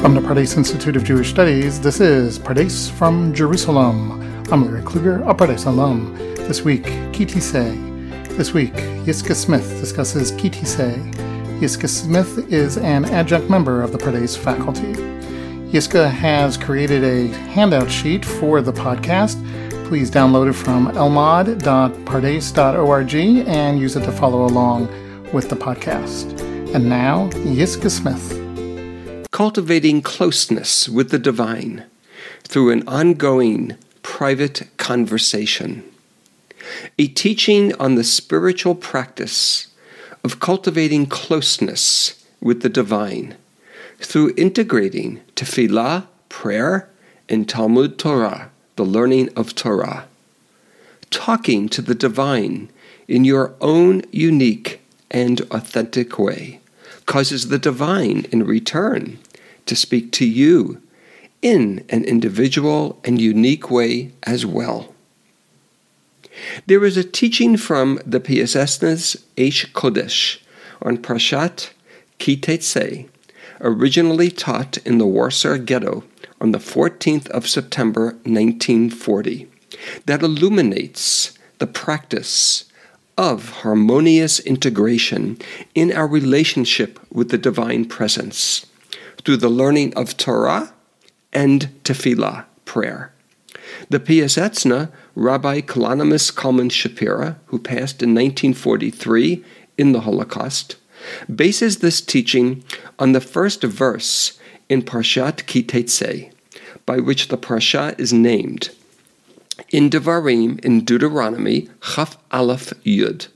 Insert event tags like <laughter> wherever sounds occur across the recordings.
From the Pardes Institute of Jewish Studies, this is Pardes from Jerusalem. I'm Larry Kluger, a Pardes alum. This week, Ki Tisei. This week, Yiscah Smith discusses Ki Tisei. Yiscah Smith is an adjunct member of the Pardes faculty. Yiscah has created a handout sheet for the podcast. Please download it from elmad.pardes.org and use it to follow along with the podcast. And now, Yiscah Smith. Cultivating closeness with the divine through an ongoing private conversation. A teaching on the spiritual practice of cultivating closeness with the divine through integrating tefillah, prayer, and Talmud Torah, the learning of Torah. Talking to the divine in your own unique and authentic way causes the divine in return to speak to you in an individual and unique way as well. There is a teaching from the Piaseczna's Aish Kodesh on Prashat Ki Teitzei, originally taught in the Warsaw Ghetto on the 14th of September 1940, that illuminates the practice of harmonious integration in our relationship with the divine presence through the learning of Torah and tefillah, prayer. The Piaseczna, Rabbi Kalonymus Kalman Shapira, who passed in 1943 in the Holocaust, bases this teaching on the first verse in Parshat Ki Teitzei, by which the Parsha is named, in Devarim, in Deuteronomy, Chaf Aleph Yud,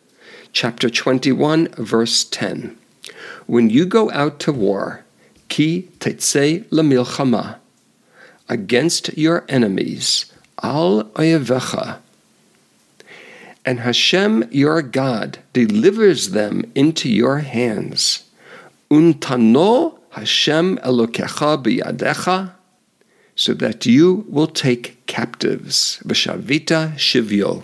chapter 21, verse 10. When you go out to war, Ki Teitzei Lamilchama, against your enemies, Al Oyevecha, and Hashem your God delivers them into your hands. Untano Hashem Elokecha biyadecha, so that you will take captives. V'shavita shivyo.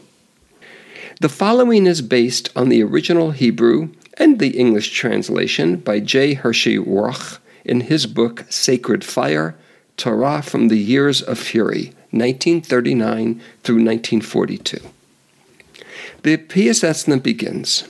The following is based on the original Hebrew and the English translation by J. Hershy Worch in his book Sacred Fire, Torah from the Years of Fury, 1939 through 1942. The Piaseczna begins.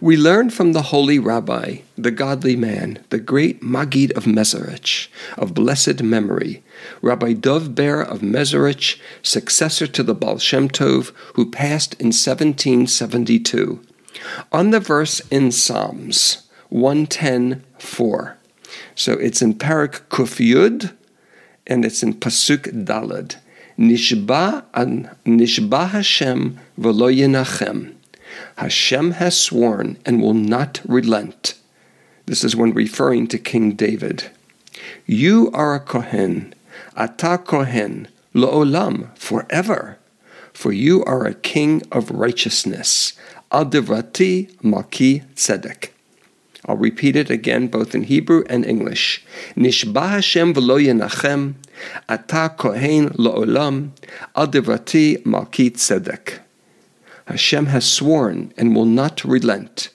We learn from the holy rabbi, the godly man, the great Magid of Mezerich, of blessed memory, Rabbi Dov Ber of Mezerich, successor to the Baal Shem Tov, who passed in 1772, on the verse in Psalms 110.4. So it's in Parak Kuf Yud, and it's in Pasuk Dalad. Nishba, an, Nishba Hashem v'lo yinachem. Hashem has sworn and will not relent. This is when referring to King David. You are a Kohen, Ata Kohen, Lo'olam, forever, for you are a king of righteousness. Adivrati Maki Tzedek. I'll repeat it again both in Hebrew and English. Nishba Hashem v'lo yenachem, Ata Kohen Lo'olam, Adivrati malkit Tzedek. Hashem has sworn and will not relent.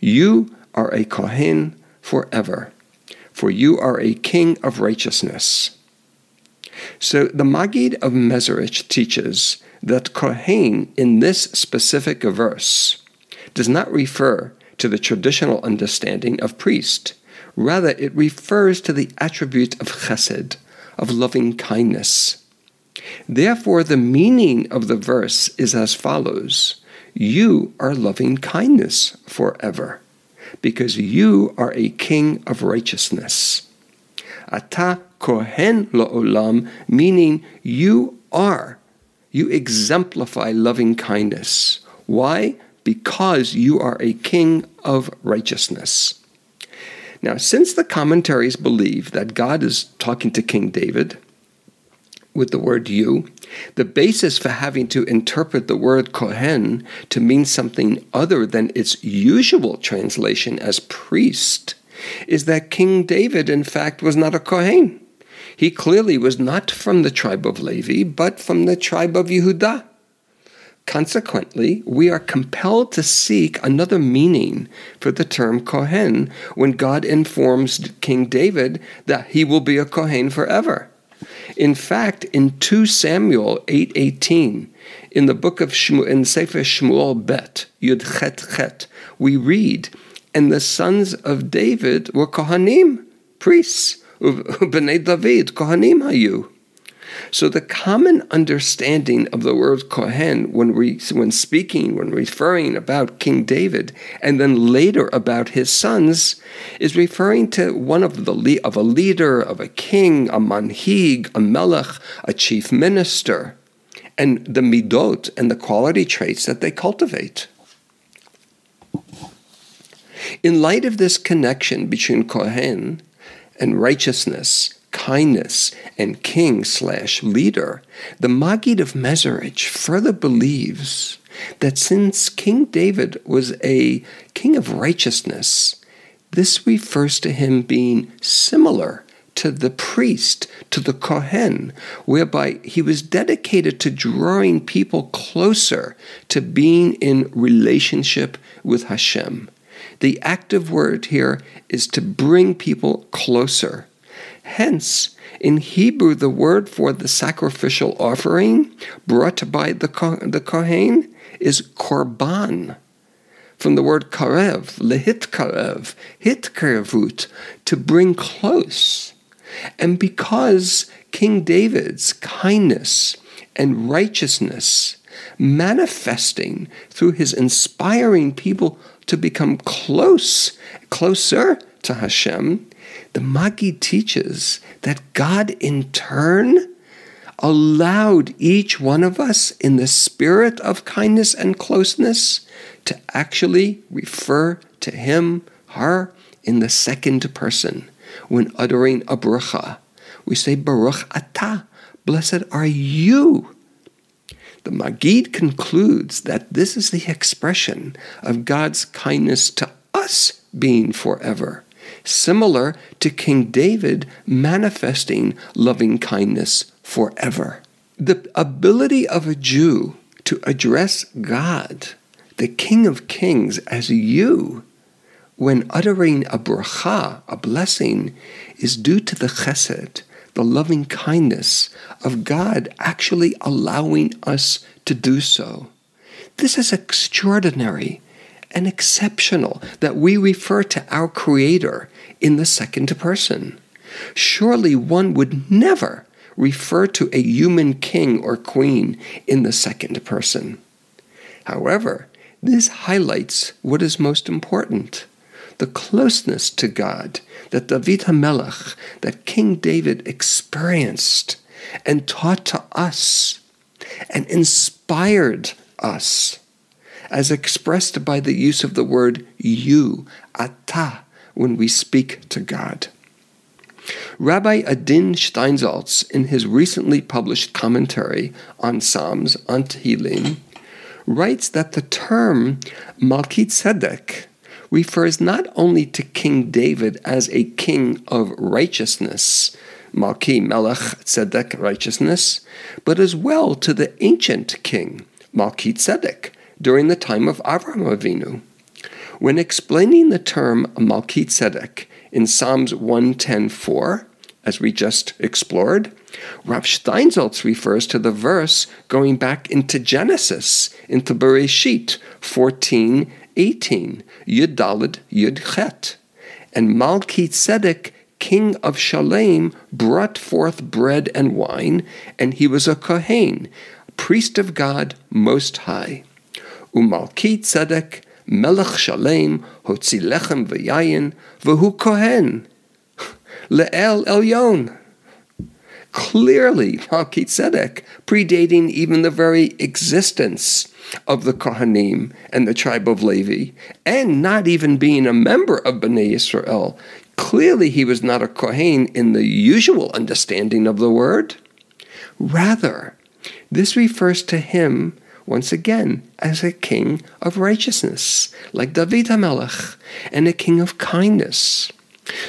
You are a Kohen forever, for you are a king of righteousness. So the Magid of Mezerich teaches that Kohen in this specific verse does not refer to the traditional understanding of priest. Rather, it refers to the attribute of chesed, of loving kindness. Therefore, the meaning of the verse is as follows You are loving kindness forever, because you are a king of righteousness. Ata kohen la'olam, meaning you are. You exemplify loving kindness. Why? Because you are a king of righteousness. Now, since the commentaries believe that God is talking to King David, with the word you, the basis for having to interpret the word Kohen to mean something other than its usual translation as priest is that King David, in fact, was not a Kohen. He clearly was not from the tribe of Levi, but from the tribe of Yehudah. Consequently, we are compelled to seek another meaning for the term Kohen when God informs King David that he will be a Kohen forever. In fact, in 2 Samuel 8:18, in the book of Shmuel, in Sefer Shmuel Bet, Yud Chet Chet, we read, "And the sons of David were Kohanim, priests, <laughs> Bnei David, Kohanim hayu." So the common understanding of the word Kohen when we when speaking, when referring about King David, and then later about his sons, is referring to one of the of a leader, of a king, a manhig, a melech, a chief minister, and the midot and the quality traits that they cultivate. In light of this connection between Kohen and righteousness kindness, and king slash leader, the Maggid of Mezerich further believes that since King David was a king of righteousness, this refers to him being similar to the priest, to the Kohen, whereby he was dedicated to drawing people closer to being in relationship with Hashem. The active word here is to bring people closer. Hence, in Hebrew, the word for the sacrificial offering brought by the, the Kohen is korban. From the word karev, lehit karev, hit karevut, to bring close. And because King David's kindness and righteousness manifesting through his inspiring people to become close, closer to Hashem, the Maggid teaches that God in turn allowed each one of us in the spirit of kindness and closeness to actually refer to him, her, in the second person when uttering a bracha. We say, Baruch atah, blessed are you. The Maggid concludes that this is the expression of God's kindness to us being forever similar to King David manifesting loving kindness forever. The ability of a Jew to address God, the King of Kings, as you, when uttering a bracha, a blessing, is due to the chesed, the loving kindness of God actually allowing us to do so. This is extraordinary and exceptional that we refer to our Creator in the second person. Surely one would never refer to a human king or queen in the second person. However, this highlights what is most important the closeness to God that David HaMelech, that King David experienced and taught to us and inspired us as expressed by the use of the word you, ata, when we speak to God. Rabbi Adin Steinsaltz, in his recently published commentary on Psalms on Tehillim, writes that the term Malkitzedek refers not only to King David as a king of righteousness, Malki Melech Tzedek righteousness, but as well to the ancient king, Malkitzedek, during the time of Avraham Avinu. When explaining the term Malkitzedek in Psalms 110.4, as we just explored, Rav Steinsaltz refers to the verse going back into Genesis, into Bereshit 14.18, Yud Daled Yud Chet. And Malkitzedek, king of Shalem, brought forth bread and wine, and he was a Kohen, priest of God Most High. Umalki tzedek, melech shalem, hotzi lechem v'yayin, v'hu kohen. <laughs> Le'el elyon. Clearly, Melchizedek, predating even the very existence of the Kohanim and the tribe of Levi, and not even being a member of Bnei Israel, clearly he was not a Kohen in the usual understanding of the word. Rather, this refers to him once again as a king of righteousness, like David HaMelech, and a king of kindness.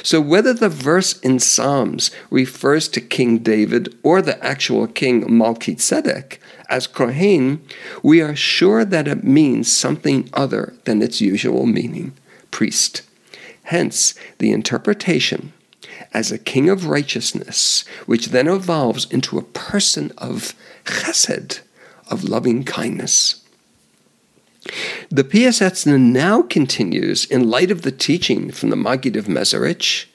So, whether the verse in Psalms refers to King David or the actual king Malchizedek, as Kohen, we are sure that it means something other than its usual meaning priest. Hence, the interpretation as a king of righteousness, which then evolves into a person of chesed, of loving kindness. The Piasetzna now continues in light of the teaching from the Maggid of Mezerich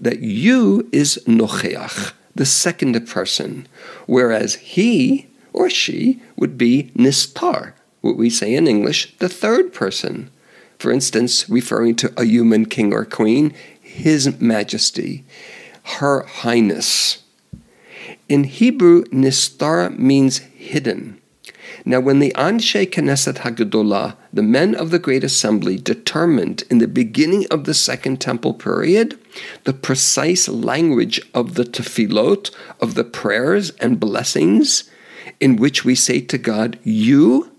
that you is Nocheach, the second person, whereas he or she would be Nistar, what we say in English, the third person. For instance, referring to a human king or queen, His Majesty, Her Highness. In Hebrew, Nistar means hidden. Now, when the Anshe Knesset Hagdolah, the men of the Great Assembly, determined in the beginning of the Second Temple period the precise language of the tefillot, of the prayers and blessings, in which we say to God, You,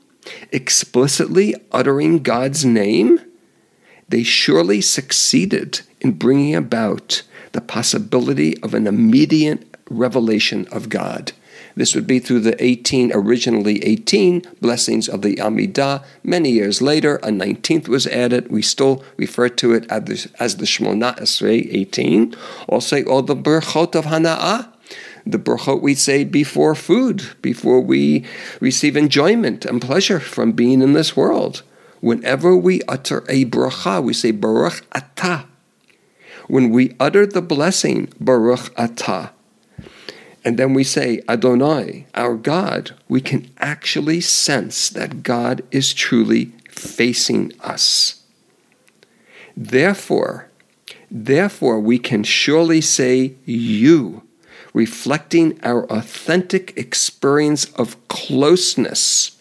explicitly uttering God's name, they surely succeeded in bringing about the possibility of an immediate revelation of God. This would be through the 18, originally 18 blessings of the Amidah. Many years later, a 19th was added. We still refer to it as the, as the Shmona Esrei 18. Also, all the Berchot of Hana'ah. The brachot we say before food, before we receive enjoyment and pleasure from being in this world. Whenever we utter a bracha, we say Baruch Atah. When we utter the blessing Baruch Atah, and then we say Adonai, our God, we can actually sense that God is truly facing us. Therefore, therefore we can surely say you, reflecting our authentic experience of closeness,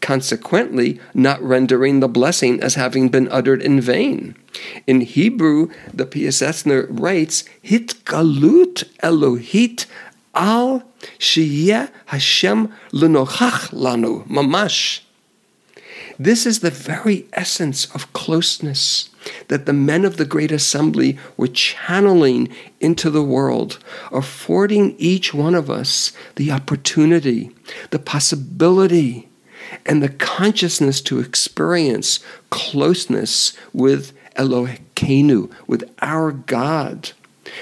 consequently not rendering the blessing as having been uttered in vain. In Hebrew, the Piasetzner writes, Hit galut Elohit al sheyeh Hashem lenochach lanu, mamash. This is the very essence of closeness that the men of the Great Assembly were channeling into the world, affording each one of us the opportunity, the possibility, and the consciousness to experience closeness with Elohekenu, with our God,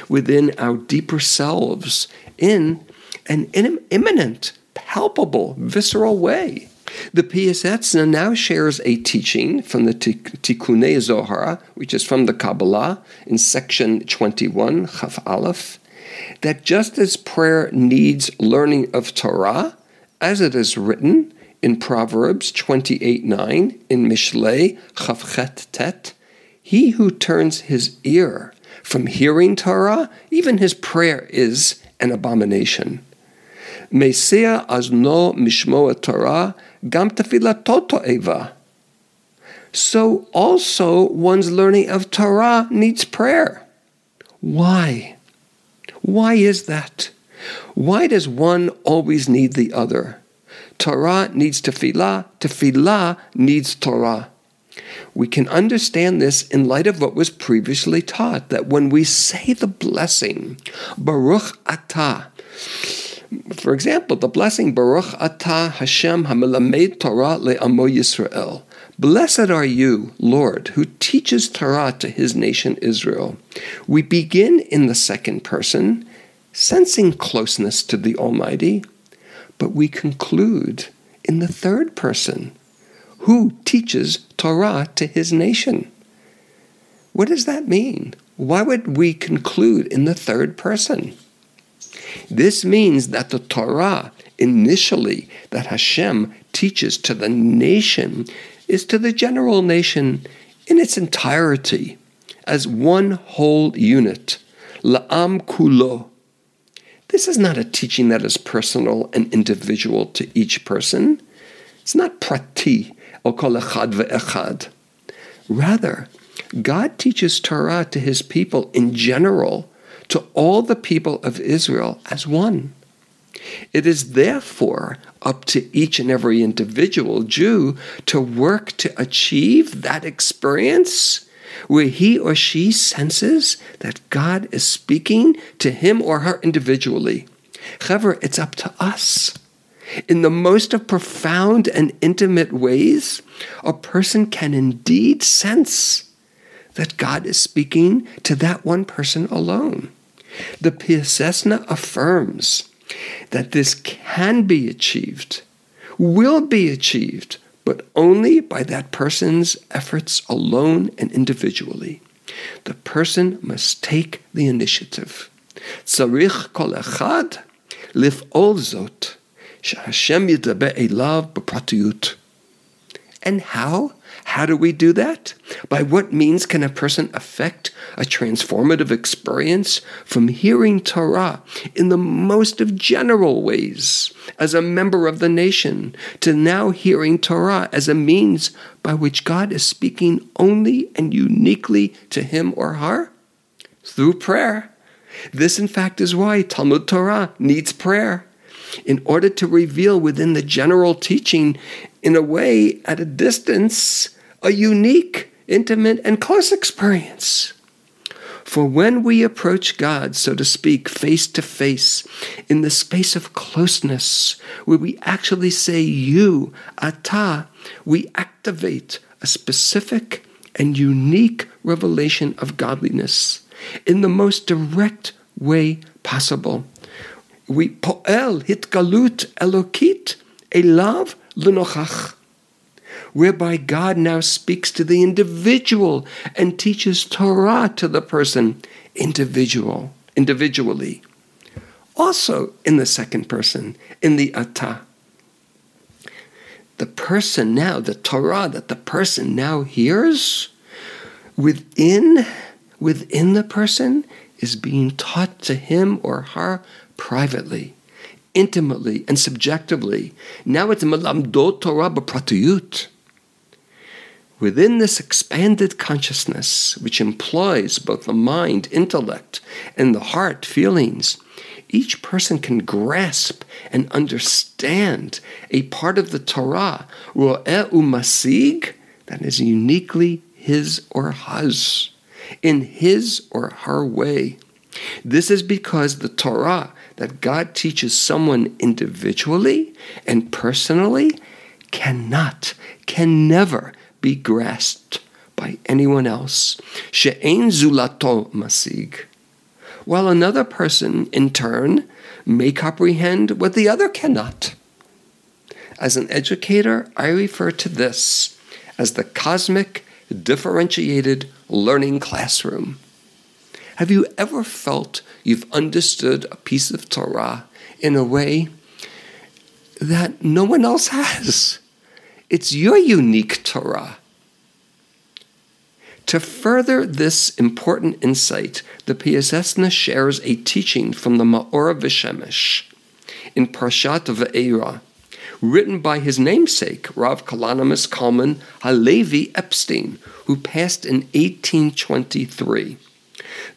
within our deeper selves, in an imminent, palpable, visceral way. The Piasetzna now shares a teaching from the Tikkunei Zohar, which is from the Kabbalah, in section 21, Chaf Aleph, that just as prayer needs learning of Torah, as it is written in Proverbs 28 9, in Mishlei Chavchet Tet, he who turns his ear from hearing Torah, even his prayer is an abomination. Mesea azno mishmoa Torah gam tefilato eva. So also one's learning of Torah needs prayer. Why? Why is that? Why does one always need the other? Torah needs tefillah, tefillah needs Torah. We can understand this in light of what was previously taught that when we say the blessing, Baruch Atah, for example, the blessing Baruch Atah Hashem Hamelamed Torah le'amo Yisrael. Blessed are you, Lord, who teaches Torah to his nation Israel. We begin in the second person, sensing closeness to the Almighty, but we conclude in the third person, who teaches Torah to his nation. What does that mean? Why would we conclude in the third person? This means that the Torah, initially, that Hashem teaches to the nation, is to the general nation in its entirety, as one whole unit. La'am kulo. This is not a teaching that is personal and individual to each person. It's not prati, or kol echad ve'echad. Rather, God teaches Torah to his people in general, to all the people of Israel as one. It is therefore up to each and every individual Jew to work to achieve that experience where he or she senses that God is speaking to him or her individually. However, it's up to us. In the most profound and intimate ways, a person can indeed sense that God is speaking to that one person alone. The Piaseczna affirms that this can be achieved, will be achieved, but only by that person's efforts alone and individually. The person must take the initiative. Tzarich kol echad lif'ol zot Hashem yitzabeh elav b'pratiyut. And how? How do we do that? By what means can a person affect a transformative experience from hearing Torah in the most of general ways as a member of the nation to now hearing Torah as a means by which God is speaking only and uniquely to him or her? Through prayer. This, in fact, is why Talmud Torah needs prayer in order to reveal within the general teaching, in a way, at a distance, a unique, intimate, and close experience. For when we approach God, so to speak, face to face, in the space of closeness, where we actually say you, ata, we activate a specific and unique revelation of godliness in the most direct way possible we poel hitgalut elokit elav lenochach, whereby God now speaks to the individual and teaches Torah to the person individual, individually. Also in the second person, in the ata. The person now, the Torah that the person now hears within within the person is being taught to him or her privately, intimately, and subjectively. Now it's malamdot Torah b'pratiyut. Within this expanded consciousness, which employs both the mind, intellect, and the heart, feelings, each person can grasp and understand a part of the Torah, ro'eh umasig, that is uniquely his or hers, in his or her way. This is because the Torah that God teaches someone individually and personally cannot, can never be grasped by anyone else. She'ein zulato masig. While another person, in turn, may comprehend what the other cannot. As an educator, I refer to this as the cosmic differentiated learning classroom. Have you ever felt you've understood a piece of Torah in a way that no one else has? It's your unique Torah. To further this important insight, the Piaseczna shares a teaching from the Maor V'Shemesh in Parshat Ve'era, written by his namesake, Rav Kalonymus Kalman Halevi Epstein, who passed in 1823.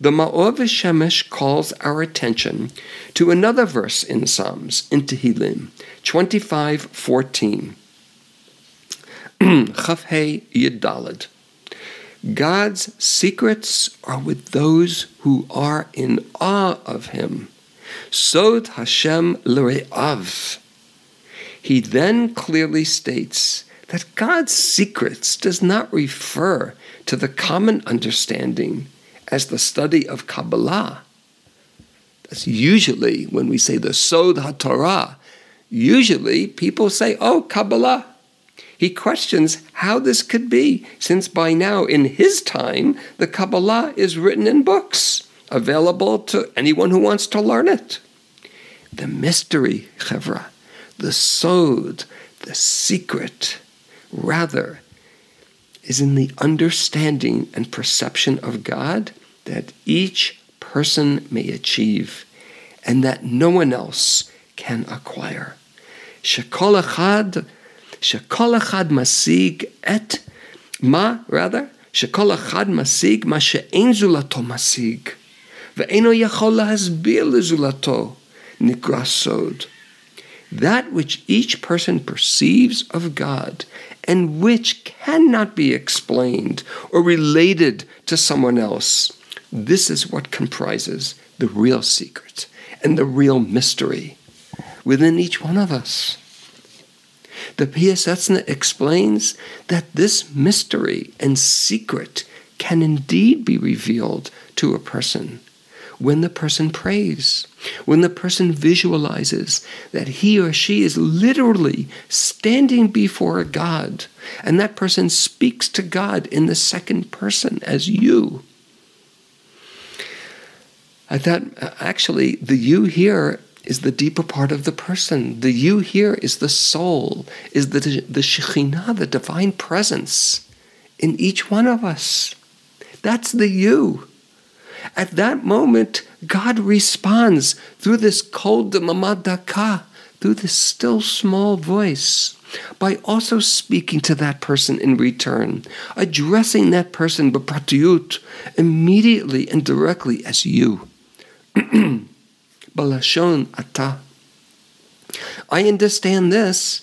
The Maor V'Shemesh calls our attention to another verse in Psalms, in Tehillim, 25:14. Chafhei Yidalad. God's secrets are with those who are in awe of Him. Sod Hashem l're'av. He then clearly states that God's secrets does not refer to the common understanding as the study of Kabbalah. That's usually when we say the Sod HaTorah, usually people say, oh, Kabbalah. He questions how this could be, since by now, in his time, the Kabbalah is written in books, available to anyone who wants to learn it. The mystery, Chevra, the Sod, the secret, rather, is in the understanding and perception of God that each person may achieve and that no one else can acquire. Shekol echad, masig et ma, rather, echad masig ma she'en zulato masig, ve'eno yachol lahasbir lezulato nikra sod. That which each person perceives of God and which cannot be explained or related to someone else this is what comprises the real secret and the real mystery within each one of us. The Piaseczna explains that this mystery and secret can indeed be revealed to a person when the person prays, when the person visualizes that he or she is literally standing before God, and that person speaks to God in the second person as you. I thought uh, actually the you here is the deeper part of the person. The you here is the soul, is the, the Shekhinah, the divine presence in each one of us. That's the you. At that moment, God responds through this kol demamadaka, through this still small voice, by also speaking to that person in return, addressing that person b'pratiyut immediately and directly as you. <clears throat> Balashon ata. I understand this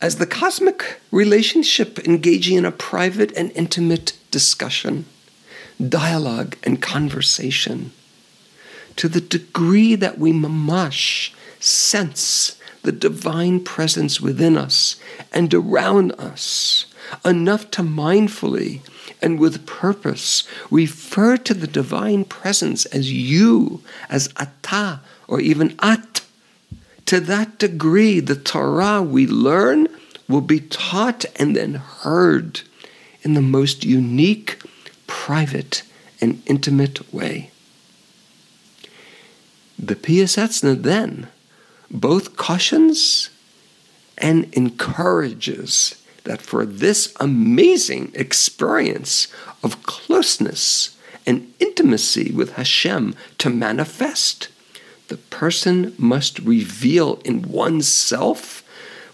as the cosmic relationship engaging in a private and intimate discussion dialogue and conversation. To the degree that we mamash sense the divine presence within us and around us, enough to mindfully and with purpose refer to the divine presence as you, as ata, or even at. To that degree, the Torah we learn will be taught and then heard in the most unique private and intimate way. The Piaseczna then both cautions and encourages that for this amazing experience of closeness and intimacy with Hashem to manifest, the person must reveal in oneself,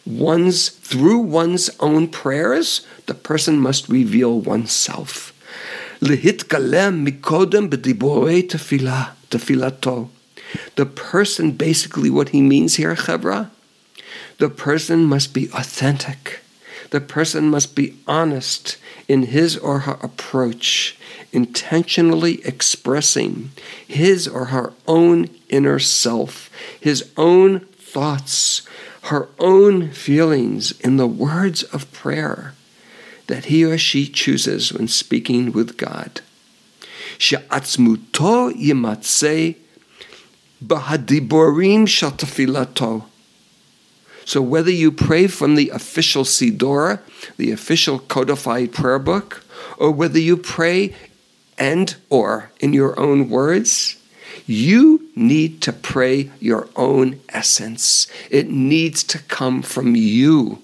one's through one's own prayers, the person must reveal oneself. להתגלם מקודם בדיבורי תפילה, תפילתו. The person, basically what he means here, Chevra, the person must be authentic. The person must be honest in his or her approach, intentionally expressing his or her own inner self, his own thoughts, her own feelings in the words of prayer that he or she chooses when speaking with God. She'atzmuto yimatzeh bahadiborim shatafilato. So whether you pray from the official Sidora, the official codified prayer book, or whether you pray and or in your own words, you need to pray your own essence. It needs to come from you.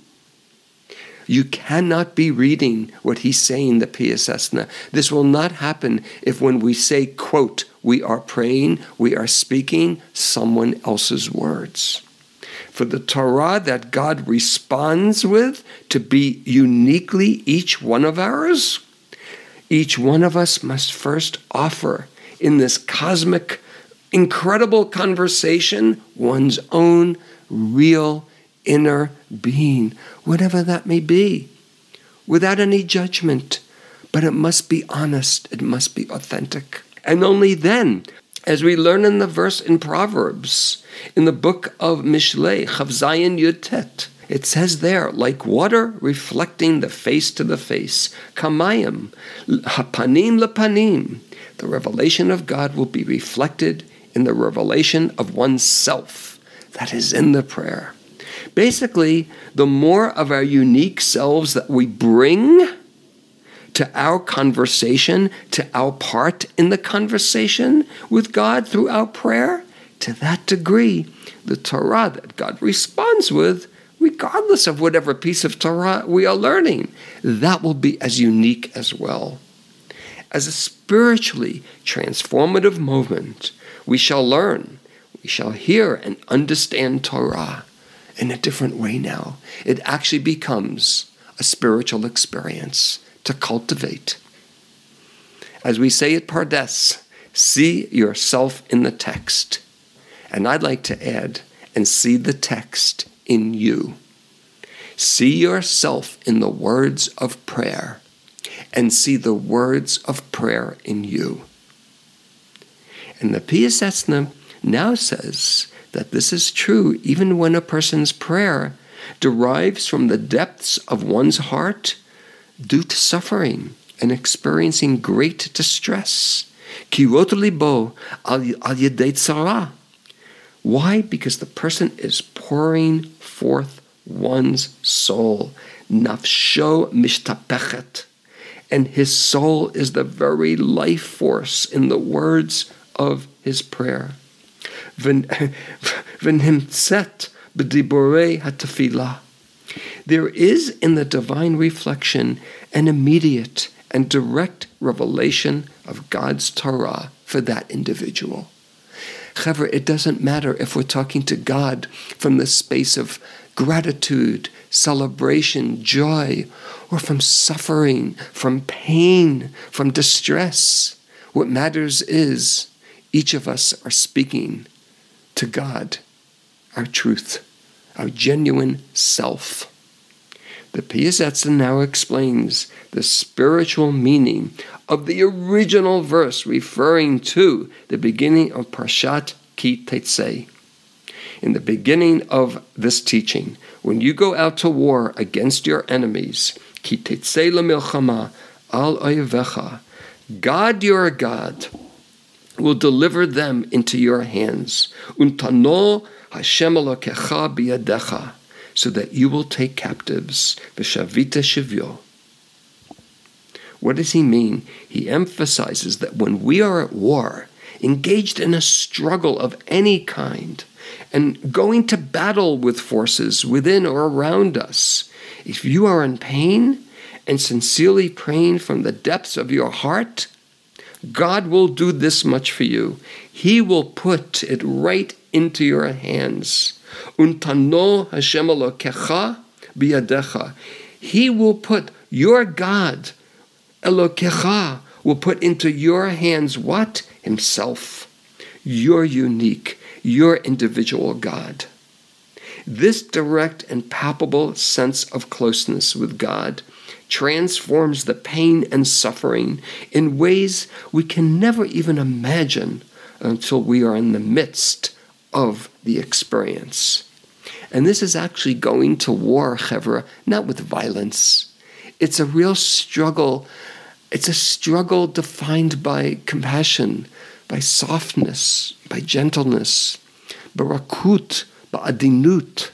You cannot be reading what he's saying, the Piaseczna. This will not happen if when we say, quote, we are praying, we are speaking someone else's words. For the Torah that God responds with to be uniquely each one of ours, each one of us must first offer in this cosmic, incredible conversation one's own real inner being, whatever that may be, without any judgment. But it must be honest, it must be authentic. And only then, as we learn in the verse in Proverbs, in the book of Mishlei, Chavzayin Yutet, it says there, like water reflecting the face to the face, kamayim, hapanim lepanim, the revelation of God will be reflected in the revelation of oneself that is in the prayer. Basically, the more of our unique selves that we bring to our conversation, to our part in the conversation with God through our prayer, to that degree, the Torah that God responds with, regardless of whatever piece of Torah we are learning, that will be as unique as well. As a spiritually transformative moment, we shall learn, we shall hear and understand Torah in a different way now. It actually becomes a spiritual experience to cultivate. As we say at Pardes, see yourself in the text. And I'd like to add, and see the text in you. See yourself in the words of prayer, and see the words of prayer in you. And the Piaseczna now says that this is true even when a person's prayer derives from the depths of one's heart due to suffering and experiencing great distress. Why? Because the person is pouring forth one's soul. Nafsho mishtapechet. And his soul is the very life force in the words of his prayer. V'nimtzet <laughs> b'diborei hatafilah. There is in the divine reflection an immediate and direct revelation of God's Torah for that individual. However, it doesn't matter if we're talking to God from the space of gratitude, celebration, joy, or from suffering, from pain, from distress. What matters is each of us are speaking to God, our truth, our genuine self. The Piasetzin now explains the spiritual meaning of the original verse referring to the beginning of Parshat Ki Tetzei. In the beginning of this teaching, when you go out to war against your enemies, Ki Tetzei milchama al oyevecha, God your God will deliver them into your hands. Untano Hashem Elokecha biyadecha so that you will take captives. Vishavita shivyo. What does he mean? He emphasizes that when we are at war, engaged in a struggle of any kind, and going to battle with forces within or around us, if you are in pain and sincerely praying from the depths of your heart, God will do this much for you. He will put it right into your hands. Untano Hashem Elokecha biyadecha. He will put your God, Elokecha, will put into your hands what? Himself. Your unique, your individual God. This direct and palpable sense of closeness with God transforms the pain and suffering in ways we can never even imagine until we are in the midst of the experience. And this is actually going to war, Chevra, not with violence. It's a real struggle. It's a struggle defined by compassion, by softness, by gentleness, barakut, ba'adinut.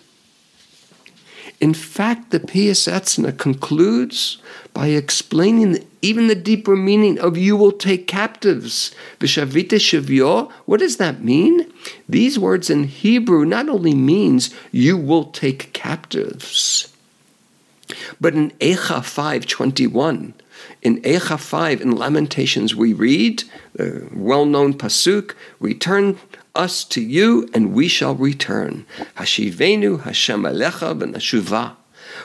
In fact, the Piasetzna concludes by explaining even the deeper meaning of you will take captives. Vishavita shivyo, what does that mean? These words in Hebrew not only means you will take captives, but in Echa 5.21, in Echa 5 in Lamentations we read, the well-known pasuk, return us to you and we shall return. Hashivenu Hashem Alecha v'nashuvah.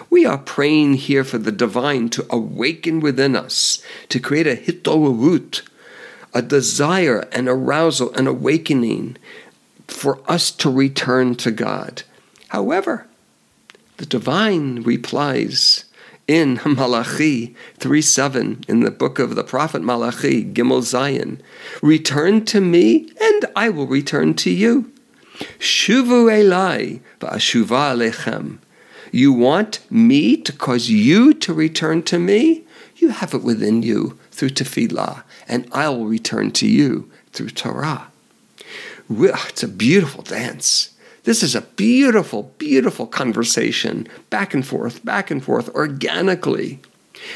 We are praying here for the divine to awaken within us, to create a hitorut, a desire, an arousal, an awakening for us to return to God. However, the divine replies in <laughs> Malachi 3 7, in the book of the prophet Malachi, Gimel Zayin, Return to me, and I will return to you. Shuvu elai va'ashuva alechem. You want me to cause you to return to me? You have it within you through tefillah, and I will return to you through Torah. It's a beautiful dance. This is a beautiful, beautiful conversation, back and forth, back and forth, organically.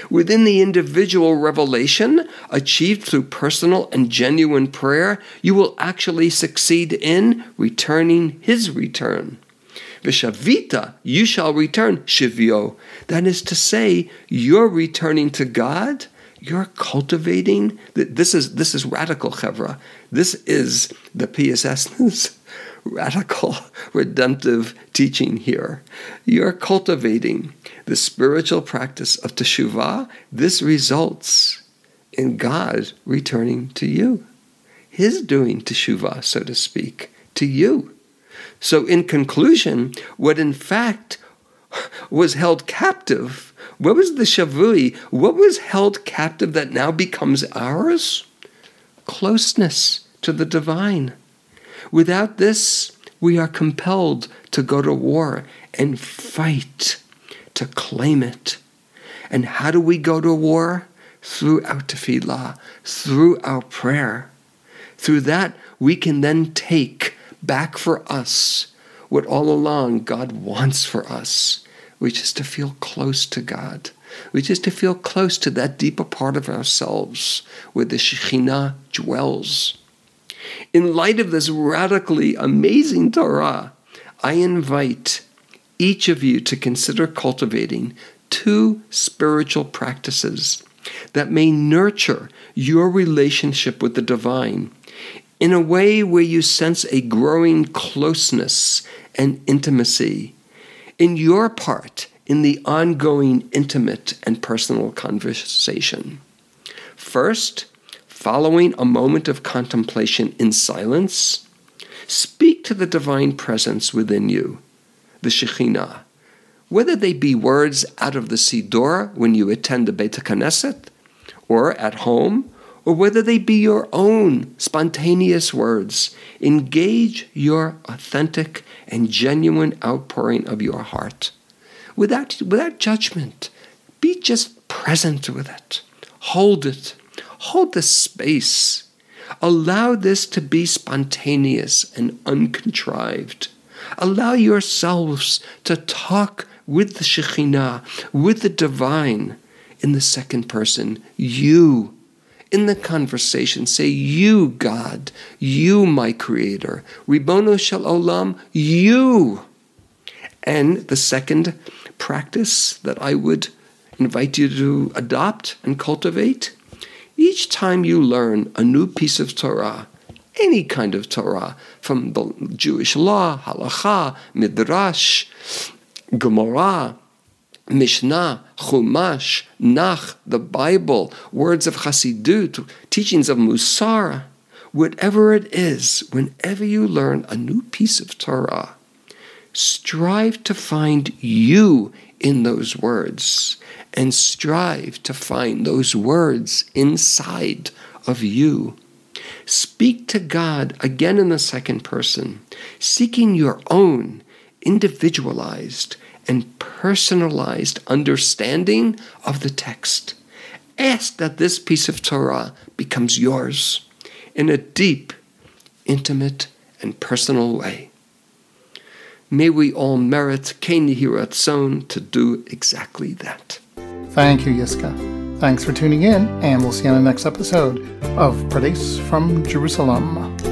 Within the individual revelation achieved through personal and genuine prayer, you will actually succeed in returning his return. Vishavita, you shall return, Shivyo. That is to say, you're returning to God. You're cultivating. This is this is radical, Chevra. This is the PSS radical redemptive teaching here. You're cultivating the spiritual practice of teshuvah. This results in God returning to you, His doing teshuvah, so to speak, to you. So, in conclusion, what in fact was held captive, what was the shavui? What was held captive that now becomes ours? Closeness to the divine. Without this, we are compelled to go to war and fight to claim it. And how do we go to war? Through our tefillah, through our prayer. Through that, we can then take back for us what all along God wants for us, which is to feel close to God, which is to feel close to that deeper part of ourselves where the Shekhinah dwells. In light of this radically amazing Torah, I invite each of you to consider cultivating two spiritual practices that may nurture your relationship with the divine in a way where you sense a growing closeness and intimacy in your part in the ongoing intimate and personal conversation. First, following a moment of contemplation in silence, speak to the divine presence within you, the Shekhinah, whether they be words out of the Siddur when you attend the Beit Knesset, or at home, or whether they be your own spontaneous words. Engage your authentic and genuine outpouring of your heart without, without judgment. Be just present with it. Hold it Hold the space. Allow this to be spontaneous and uncontrived. Allow yourselves to talk with the Shekhinah, with the divine in the second person. You. In the conversation, say, You, God, you, my creator. Ribono shel olam, you. And the second practice that I would invite you to adopt and cultivate each time you learn a new piece of Torah, any kind of Torah, from the Jewish law, halacha, midrash, Gemara, Mishnah, Chumash, Nach, the Bible, words of Chassidut, teachings of Musar, whatever it is, whenever you learn a new piece of Torah, strive to find you in those words and strive to find those words inside of you. Speak to God again in the second person, seeking your own individualized and personalized understanding of the text. Ask that this piece of Torah becomes yours in a deep, intimate, and personal way. May we all merit Yihiratzon to do exactly that. Thank you, Yiscah. Thanks for tuning in, and we'll see you on the next episode of Pardes from Jerusalem.